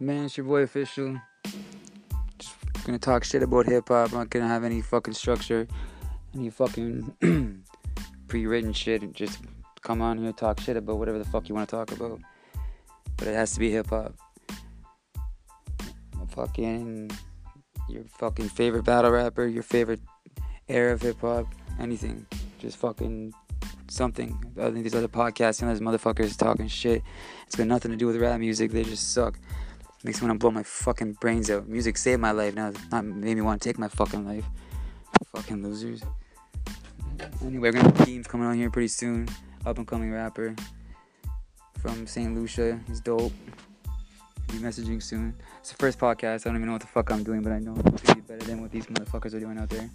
Man, it's your boy official. Just gonna talk shit about hip hop. I'm not gonna have any fucking structure, any fucking pre-written shit. Just come on here, talk shit about whatever the fuck you want to talk about. But it has to be hip hop. Fucking your fucking favorite battle rapper, your favorite era of hip hop, anything. Just fucking something. Other than these other podcasts and those motherfuckers talking shit. It's got nothing to do with rap music. They just suck. Makes me want to blow my fucking brains out. Music saved my life. Now it's not made me want to take my fucking life. Fucking losers. Anyway, we're gonna have teams coming on here pretty soon. Up and coming rapper from St. Lucia. He's dope. Be messaging soon. It's the first podcast. I don't even know what the fuck I'm doing, but I know it's gonna be better than what these motherfuckers are doing out there.